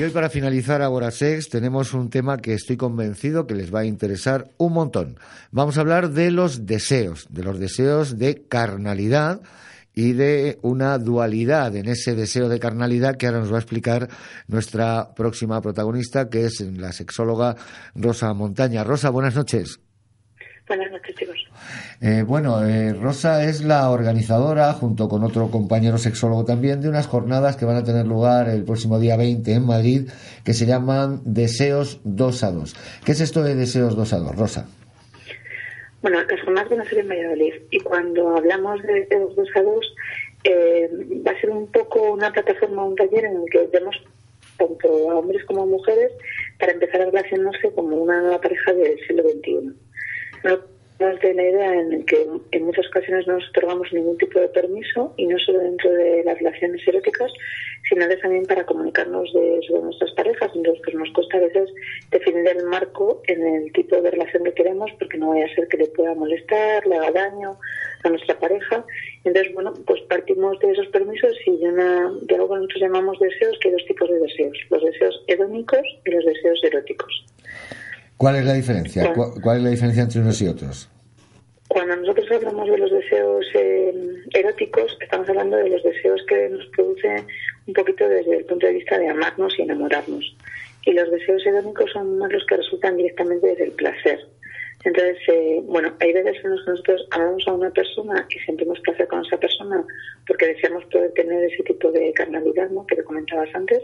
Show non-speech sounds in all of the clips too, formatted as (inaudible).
Y hoy para finalizar Ahora Sex tenemos un tema que estoy convencido que les va a interesar un montón. Vamos a hablar de los deseos, de los deseos de carnalidad y de una dualidad en ese deseo de carnalidad que ahora nos va a explicar nuestra próxima protagonista, que es la sexóloga Rosa Montaña. Rosa, buenas noches. Buenas noches, chicos. Eh, bueno, eh, Rosa es la organizadora, junto con otro compañero sexólogo también, de unas jornadas que van a tener lugar el próximo día 20 en Madrid, que se llaman Deseos 2 a 2. ¿Qué es esto de Deseos 2 a 2, Rosa? Bueno, las jornadas van a ser en Valladolid y cuando hablamos de Deseos 2 a 2, eh, va a ser un poco una plataforma, un taller en el que vemos tanto a hombres como a mujeres para empezar a relacionarse como una pareja del siglo XXI no de la idea en que en muchas ocasiones no nos otorgamos ningún tipo de permiso y no solo dentro de las relaciones eróticas, sino también para comunicarnos de, sobre nuestras parejas. Entonces, pues nos cuesta a veces definir el marco en el tipo de relación que queremos porque no vaya a ser que le pueda molestar, le haga daño a nuestra pareja. Entonces, bueno, pues partimos de esos permisos y de, una, de algo que nosotros llamamos deseos, que hay dos tipos de deseos, los deseos hedónicos y los deseos eróticos. ¿Cuál es la diferencia? ¿Cuál es la diferencia entre unos y otros? Cuando nosotros hablamos de los deseos eh, eróticos, estamos hablando de los deseos que nos producen un poquito desde el punto de vista de amarnos y enamorarnos. Y los deseos eróticos son más los que resultan directamente desde el placer. Entonces, eh, bueno, hay veces en los que nosotros amamos a una persona y sentimos placer con esa persona porque deseamos poder tener ese tipo de carnalidad ¿no? que te comentabas antes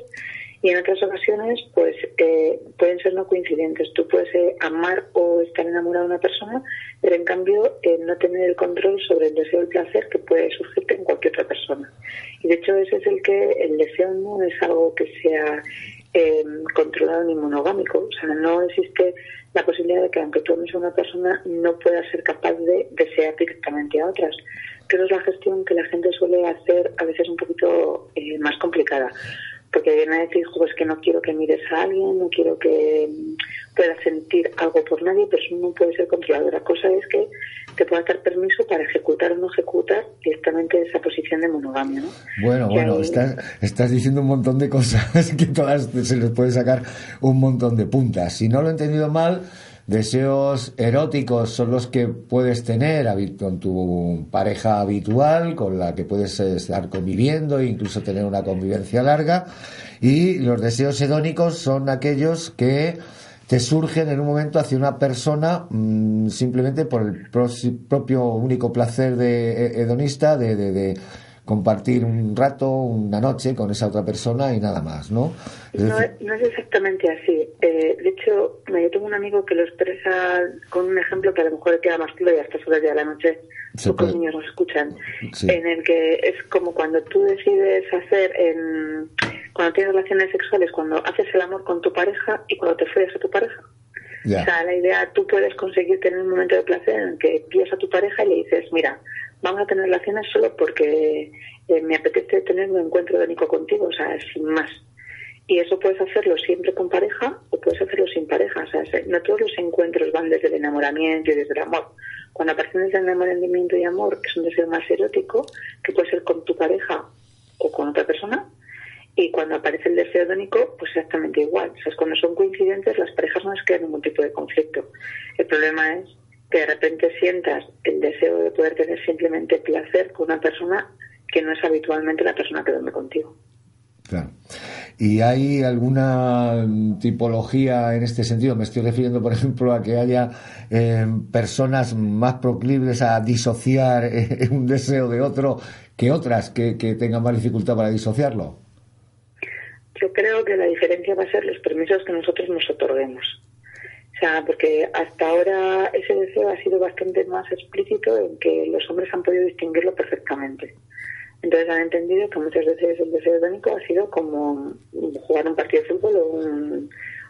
y en otras ocasiones pues eh, pueden ser no coincidentes. Tú puedes eh, amar o estar enamorado de una persona, pero en cambio eh, no tener el control sobre el deseo el placer que puede surgirte en cualquier otra persona. Y de hecho ese es el que el deseo no es algo que sea controlado ni monogámico. O sea, no existe la posibilidad de que aunque tú ames a una persona no puedas ser capaz de desear directamente a otras. Pero es la gestión que la gente suele hacer a veces un poquito más complicada porque viene a decir, es que no quiero que mires a alguien, no quiero que puedas sentir algo por nadie, pero eso no puede ser controlado. La cosa es que te pueda dar permiso para ejecutar o no ejecutar directamente esa posición de monogamia. ¿no? Bueno, bueno, estás, estás diciendo un montón de cosas (laughs) que todas se les puede sacar un montón de puntas. Si no lo he entendido mal, Deseos eróticos son los que puedes tener con tu pareja habitual, con la que puedes estar conviviendo e incluso tener una convivencia larga. Y los deseos hedónicos son aquellos que te surgen en un momento hacia una persona mm, simplemente por el propio único placer de hedonista de, de compartir un rato, una noche con esa otra persona y nada más, ¿no? no, es exactamente así. Eh, de hecho, yo tengo un amigo que lo expresa con un ejemplo que a lo mejor queda más claro y a estas horas de la noche pocos niños nos escuchan, en el que es como cuando tú decides hacer, en, cuando tienes relaciones sexuales, cuando haces el amor con tu pareja y cuando te follas a tu pareja. O sea, la idea, tú puedes conseguir tener un momento de placer en el que guías a tu pareja y le dices, mira, vamos a tener relaciones solo porque eh, me apetece tener un encuentro de Nico contigo, o sea, sin más. Y eso puedes hacerlo siempre con pareja o puedes hacerlo sin pareja. O sea, no todos los encuentros van desde el enamoramiento y desde el amor. Cuando aparecen desde el enamoramiento y amor, que es un deseo más erótico, que puede ser con tu pareja o con otra persona, y cuando aparece el deseo edónico, pues exactamente igual. O sea, cuando son coincidentes, las parejas no les queda ningún tipo de conflicto. El problema es que de repente sientas el deseo de poder tener simplemente placer con una persona que no es habitualmente la persona que duerme contigo. Claro. ¿Y hay alguna tipología en este sentido? Me estoy refiriendo, por ejemplo, a que haya eh, personas más proclives a disociar eh, (laughs) un deseo de otro que otras que tengan más dificultad para disociarlo. Yo creo que la diferencia va a ser los permisos que nosotros nos otorguemos. O sea, porque hasta ahora ese deseo ha sido bastante más explícito en que los hombres han podido distinguirlo perfectamente. Entonces han entendido que muchas veces el deseo edónico ha sido como jugar un partido de fútbol o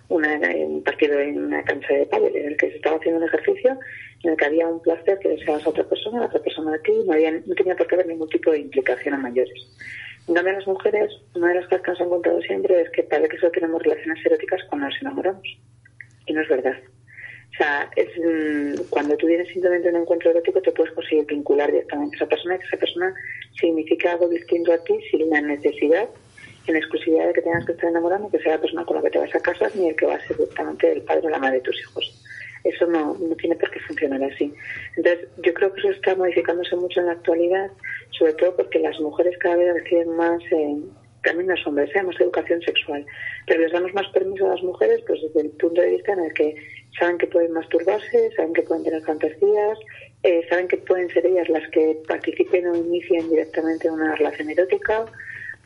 un, partido en una cancha de pádel en el que se estaba haciendo un ejercicio en el que había un placer que deseabas a otra persona, a otra persona a ti, no, había, no tenía por qué haber ningún tipo de implicación a mayores. En cambio, las mujeres, una de las cosas que nos han contado siempre es que parece que solo tenemos relaciones eróticas cuando nos enamoramos y no es verdad. O sea, es, mm, cuando tú tienes simplemente un encuentro erótico te puedes conseguir vincular directamente a esa persona y que esa persona significa algo distinto a ti sin la necesidad en exclusividad de que tengas que estar enamorando que sea la persona con la que te vas a casar ni el que va a ser directamente el padre o la madre de tus hijos. Eso no, no tiene por qué funcionar así. Entonces, yo creo que eso está modificándose mucho en la actualidad, sobre todo porque las mujeres cada vez reciben más, eh, también los hombres, ¿eh? más educación sexual. Pero les damos más permiso a las mujeres, pues desde el punto de vista en el que saben que pueden masturbarse, saben que pueden tener fantasías, eh, saben que pueden ser ellas las que participen o inicien directamente una relación erótica,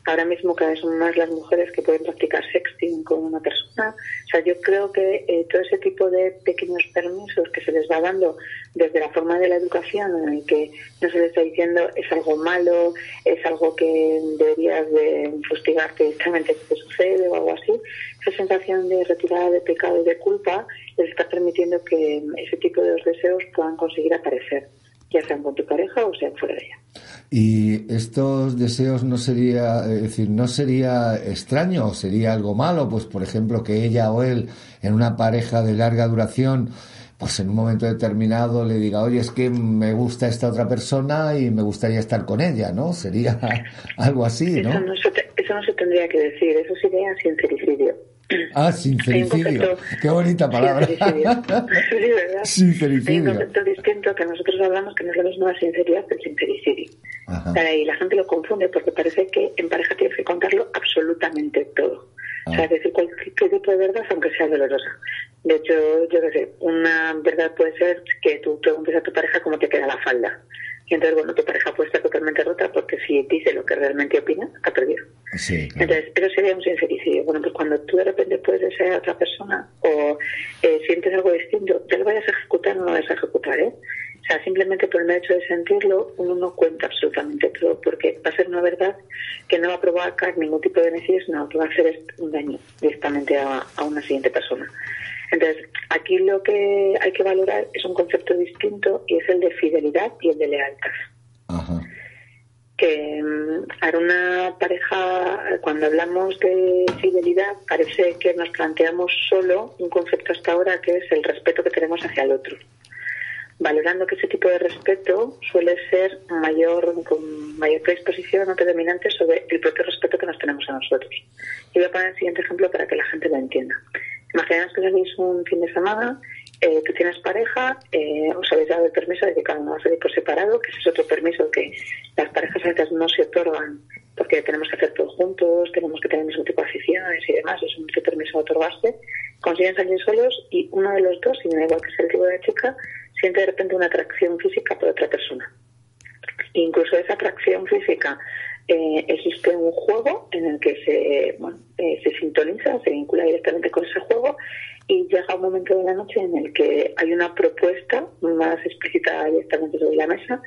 ahora mismo cada vez son más las mujeres que pueden practicar sexting con una persona. O sea, yo creo que eh, todo ese tipo de pequeños permisos que se les va dando desde la forma de la educación, en el que no se les está diciendo es algo malo, es algo que deberías de investigarte directamente que te sucede o algo así, esa sensación de retirada de pecado y de culpa les está permitiendo que ese tipo de deseos puedan conseguir aparecer, ya sean con tu pareja o sean fuera de ella. Y estos deseos no sería, es decir, no sería extraño o sería algo malo, pues por ejemplo que ella o él en una pareja de larga duración, pues en un momento determinado le diga, oye, es que me gusta esta otra persona y me gustaría estar con ella, ¿no? Sería (laughs) algo así, ¿no? Eso no se, eso no se tendría que decir, eso sería sincericidio. Ah, (laughs) sincericidio. Qué bonita palabra. Sincericidio. (laughs) sincericidio. Hay un concepto distinto que nosotros hablamos que no es lo mismo la sinceridad que el sincericidio. Y la gente lo confunde porque parece que en pareja tienes que contarlo absolutamente todo. O sea, ah. decir cualquier tipo de verdad, aunque sea dolorosa. De hecho, yo qué sé, una verdad puede ser que tú preguntes a tu pareja cómo te queda la falda. Y entonces, bueno, tu pareja puede estar totalmente rota porque si dice lo que realmente opina, ha perdido. Entonces, pero sería un sincericidio. Bueno, pues cuando tú de repente puedes desear a otra persona o eh, sientes algo distinto, ya lo vayas a ejecutar o no lo vayas a ejecutar, ¿eh? O sea, simplemente por el hecho de sentirlo, uno no cuenta absolutamente todo, porque va a ser una verdad que no va a provocar ningún tipo de necesidad, sino que va a hacer un daño directamente a una siguiente persona. Entonces, aquí lo que hay que valorar es un concepto distinto y es el de fidelidad y el de lealtad. Que mm, para una pareja, cuando hablamos de fidelidad, parece que nos planteamos solo un concepto hasta ahora que es el respeto que tenemos hacia el otro. Valorando que ese tipo de respeto suele ser mayor, con mayor predisposición o predominante sobre el propio respeto que nos tenemos a nosotros. Y voy a poner el siguiente ejemplo para que la gente lo entienda. Imaginaos que salís un fin de semana, eh, tú tienes pareja, eh, os habéis dado el permiso de que cada uno va a salir por separado, que ese es otro permiso que las parejas a veces no se otorgan porque tenemos que hacer todo juntos, tenemos que tener el mismo tipo de aficiones y demás, es un permiso de otorgarse. Consiguen salir solos y uno de los dos, y no igual que sea el tipo de chica, siente de repente una atracción física por otra persona. incluso esa atracción física eh, existe un juego en el que se, bueno, eh, se sintoniza, se vincula directamente con ese juego y llega un momento de la noche en el que hay una propuesta más explícita directamente sobre la mesa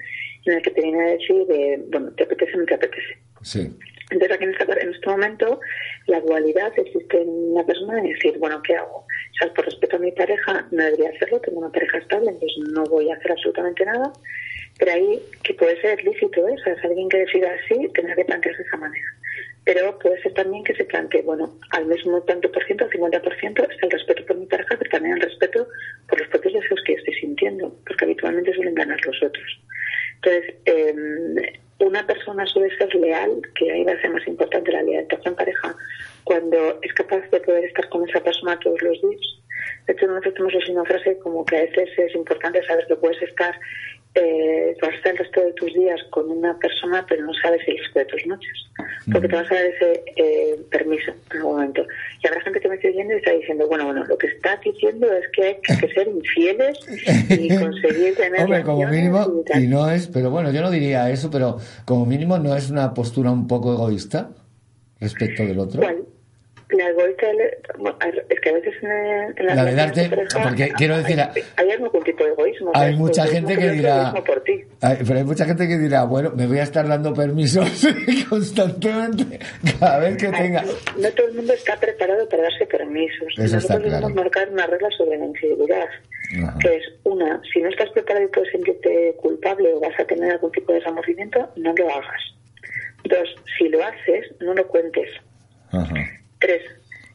en el que te viene a decir, de, bueno, ¿te apetece o no te apetece? Sí. Entonces aquí en este, en este momento la dualidad existe en la persona de decir, bueno, ¿qué hago? O sea, por respeto a mi pareja no debería hacerlo, tengo una pareja estable, entonces no voy a hacer absolutamente nada pero ahí, que puede ser lícito, ¿eh? o sea, es alguien que decida así, tendrá que plantearse de esa manera. Pero puede ser también que se plantee, bueno, al mismo tanto por ciento, al 50%, es el respeto por mi pareja, pero también el respeto por los propios deseos que estoy sintiendo, porque habitualmente suelen ganar los otros. Entonces, em, una persona suele ser leal, que ahí va a ser más importante la lealtad en pareja, cuando es capaz de poder estar con esa persona todos los días. De hecho, nosotros tenemos una frase como que a veces es importante saber que puedes estar eh, vas a estar el resto de tus días con una persona, pero no sabes el resto de tus noches, porque te vas a dar ese eh, permiso en algún momento. Y habrá gente que me esté oyendo y está diciendo, bueno, bueno, lo que estás diciendo es que hay que ser infieles y (laughs) conseguir tener... Hombre, como mínimo, y, no es, pero bueno, yo no diría eso, pero como mínimo no es una postura un poco egoísta respecto del otro. La egoísta es que a veces en, la, de darte, porque quiero decir, hay, algún tipo de egoísmo. Hay mucha gente que dirá, pero hay mucha gente que dirá, bueno, me voy a estar dando permisos (laughs) constantemente cada vez que tenga. No todo el mundo está preparado para darse permisos. Eso Nosotros debemos marcar una regla sobre la infidelidad, que es una, si no estás preparado y puedes sentirte culpable o vas a tener algún tipo de desamorcimiento, no lo hagas. Dos, si lo haces, no lo cuentes. Ajá. Tres,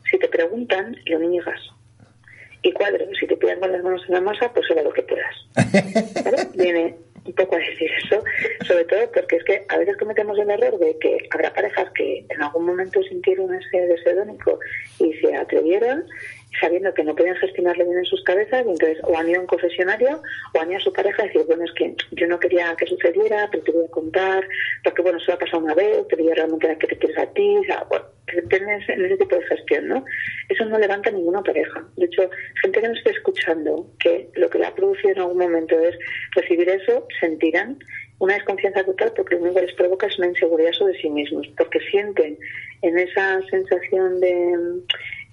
si te preguntan, lo niegas. Y cuatro, si te piden con las manos en la masa, pues haga lo que puedas. (laughs) Viene un poco a decir eso, sobre todo porque es que a veces cometemos el error de que habrá parejas que en algún momento sintieron ese deseo y se atrevieron sabiendo que no podían gestionarlo bien en sus cabezas, entonces o han ido a un confesionario o han ido a su pareja y decir, bueno, es que yo no quería que sucediera, pero te voy a contar, porque bueno, eso ha pasado una vez, pero yo realmente era que te quieres a ti, o sea, bueno, tienes en ese tipo de gestión, ¿no? Eso no levanta ninguna pareja. De hecho, gente que nos esté escuchando, que lo que le ha producido en algún momento es recibir eso, sentirán una desconfianza total porque lo único que les provoca es una inseguridad sobre sí mismos, porque sienten en esa sensación de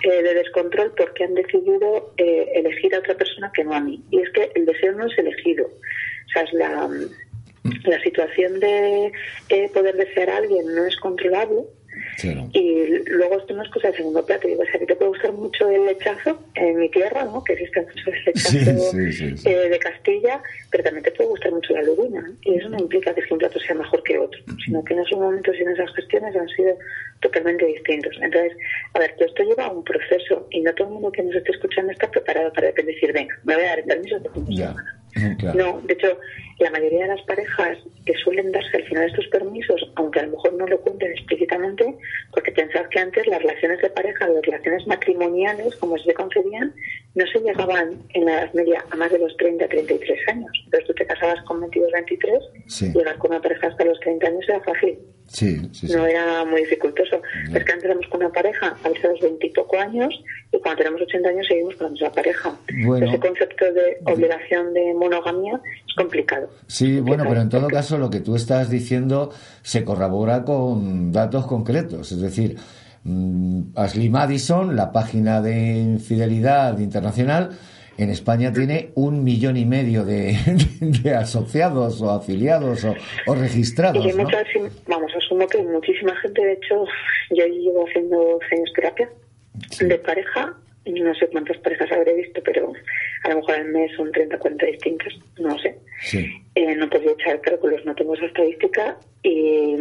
eh, de descontrol porque han decidido eh, elegir a otra persona que no a mí. Y es que el deseo no es elegido. O sea, es la, la situación de eh, poder desear a alguien no es controlable y luego esto no es cosa de segundo plato. Digo, o sea, que te puede gustar mucho el lechazo en mi tierra, ¿no? Que existe mucho el lechazo eh, de Castilla, pero también te puede gustar mucho la lubina. Y eso no implica que un plato sea mejor que otro, sino que en esos momentos y en esas gestiones han sido totalmente distintos. Entonces, a ver, todo esto lleva a un proceso y no todo el mundo que nos esté escuchando está preparado para decir, venga, me voy a dar el permiso de de semana. No, de hecho, la mayoría de las parejas que suelen darse al final estos permisos, aunque a lo mejor no lo cuenten explícitamente, porque pensad que antes las relaciones de pareja, las relaciones matrimoniales, como se concedían, no se llegaban en la Edad Media a más de los 30, 33 años. Entonces tú te casabas con 22, 23, llegar con una pareja hasta los 30 años era fácil. Sí, no era muy dificultoso. Es que antes éramos con una pareja a veces los 20 y poco años y cuando tenemos 80 años seguimos con la misma pareja. Ese concepto de obligación de monogamia es complicado. Sí, bueno, pero en todo caso lo que tú estás diciendo se corrobora con datos concretos. Es decir, mm, Ashley Madison, la página de infidelidad internacional, en España tiene un millón y medio de, (laughs) asociados o afiliados o, registrados. Y vamos, asumo que muchísima gente, de hecho, yo llevo haciendo años terapia de pareja, no sé cuántas parejas habré visto, pero a lo mejor al mes son 30, 40 distintas, no sé. Eh, no podría echar cálculos, no tengo esa estadística y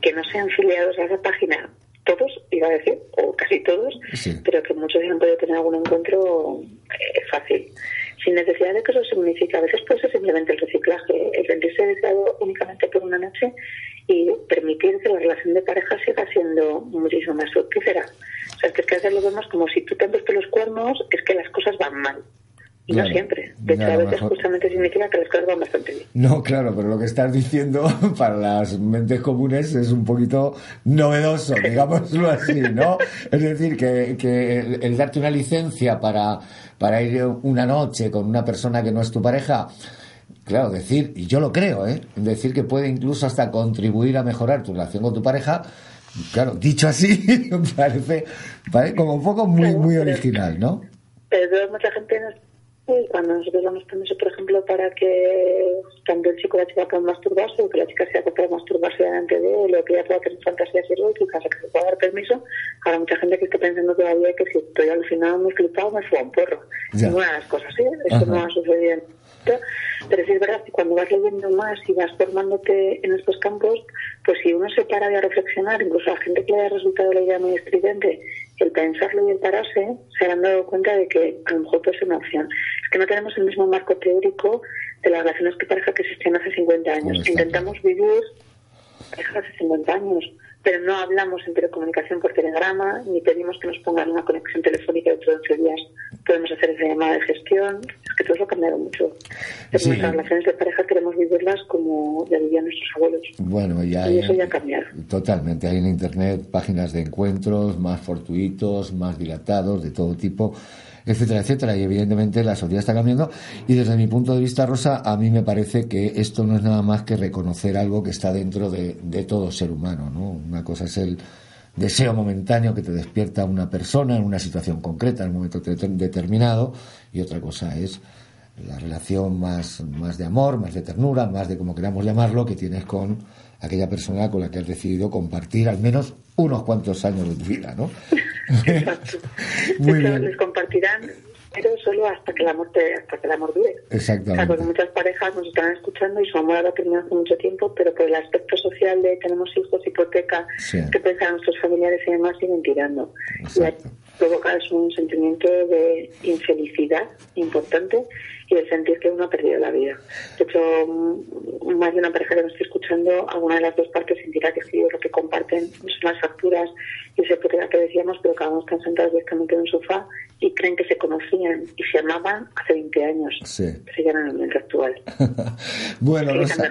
que no sean afiliados a esa página todos, iba a decir, o casi todos, pero que muchos han podido tener algún encuentro eh, fácil. Sin necesidad de que eso signifique, a veces puede ser simplemente el reciclaje, el sentirse deseado únicamente por una noche y permitir que la relación de pareja siga siendo muchísimo más fructífera. O sea, que, es que a veces lo vemos como si tú te han los cuernos, es que las cosas van mal. Y no siempre. De hecho, a veces justamente significa que las cosas van bastante bien. No, claro, pero lo que estás diciendo (laughs) para las mentes comunes es un poquito novedoso, (laughs) digámoslo así, ¿no? es decir, que, que el, darte una licencia para, para ir una noche con una persona que no es tu pareja, claro, decir, y yo lo creo, ¿eh? Decir que puede incluso hasta contribuir a mejorar tu relación con tu pareja, claro, dicho así, (laughs) parece, parece como un poco muy, muy original, ¿no? Pero mucha gente no y cuando nosotros damos permiso, por ejemplo, para que tanto el chico o la chica puedan masturbarse o que la chica sea capaz de masturbarse delante de él o que ella pueda tener fantasías eróticas o que se pueda dar permiso, habrá mucha gente que está pensando todavía que si estoy alucinado, muy flipado, me fue un porro. Ninguna de las cosas, ¿sí? Eso no ha sucedido pero sí es verdad que cuando vas leyendo más y vas formándote en estos campos, pues si uno se para de reflexionar, incluso a la gente que le haya resultado la idea muy estridente, el pensarlo y el pararse, se han dado cuenta de que a lo mejor puede ser una opción. Es que no tenemos el mismo marco teórico de las relaciones que pareja que existían hace 50 años. Intentamos vivir pareja hace 50 años pero no hablamos en telecomunicación por telegrama, ni pedimos que nos pongan una conexión telefónica de todos los días podemos hacer esa llamada de gestión. Es que todo eso ha cambiado mucho. Nuestras relaciones de pareja queremos vivirlas como ya vivían nuestros abuelos. Bueno, ya y eso ya ha cambiado. Totalmente. Hay en Internet páginas de encuentros más fortuitos, más dilatados, de todo tipo etcétera, etcétera. Y evidentemente la sociedad está cambiando. Y desde mi punto de vista, Rosa, a mí me parece que esto no es nada más que reconocer algo que está dentro de, todo ser humano, ¿no? Una cosa es el deseo momentáneo que te despierta una persona en una situación concreta, en un momento determinado, y otra cosa es la relación más, más de amor, más de ternura, más de como queramos llamarlo, que tienes con aquella persona con la que has decidido compartir al menos unos cuantos años de tu vida, ¿no? Exacto. (laughs) Muy bien. Les compartirán pero solo hasta que el amor te, hasta que el amor dure. Exactamente. O sea, porque muchas parejas nos están escuchando y su amor ha terminado hace mucho tiempo, pero por el aspecto social de tenemos hijos, hipoteca, que pensan nuestros familiares y demás, siguen tirando. Exacto. Y provoca un sentimiento de infelicidad importante y el sentir que uno ha perdido la vida. De hecho, mm, más de una pareja que nos esté escuchando, alguna de las dos partes sentirá que sí, lo que comparten son las facturas y hipoteca que decíamos, pero cada uno están sentados directamente en un sofá y creen que se conocían y se amaban hace 20 años. Sí. Pero ya en el momento actual. (laughs) bueno, Rosa,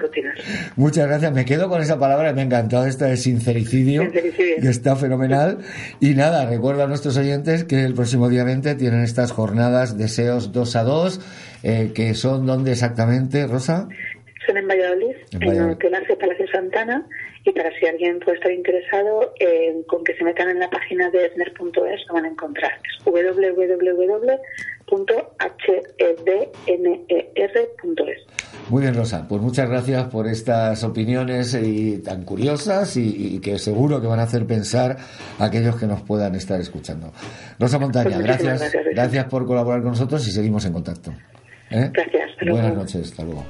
muchas gracias. Me quedo con esa palabra, me ha encantado esta de sincericidio, sincericidio, que está fenomenal. Y nada, recuerda a nuestros oyentes que el próximo día 20 tienen estas jornadas deseos 2 a 2, eh, que son donde exactamente, Rosa? Son en Valladolid, en, el Hotel Palacio Santana y para si alguien puede estar interesado, eh, con que se metan en la página de esner.es lo van a encontrar. Es www.hedner.es. Muy bien, Rosa. Pues muchas gracias por estas opiniones y tan curiosas y, que seguro que van a hacer pensar a aquellos que nos puedan estar escuchando. Rosa Montaña, pues gracias, gracias, por colaborar con nosotros y seguimos en contacto. ¿Eh? Gracias. Buenas noches. Hasta luego.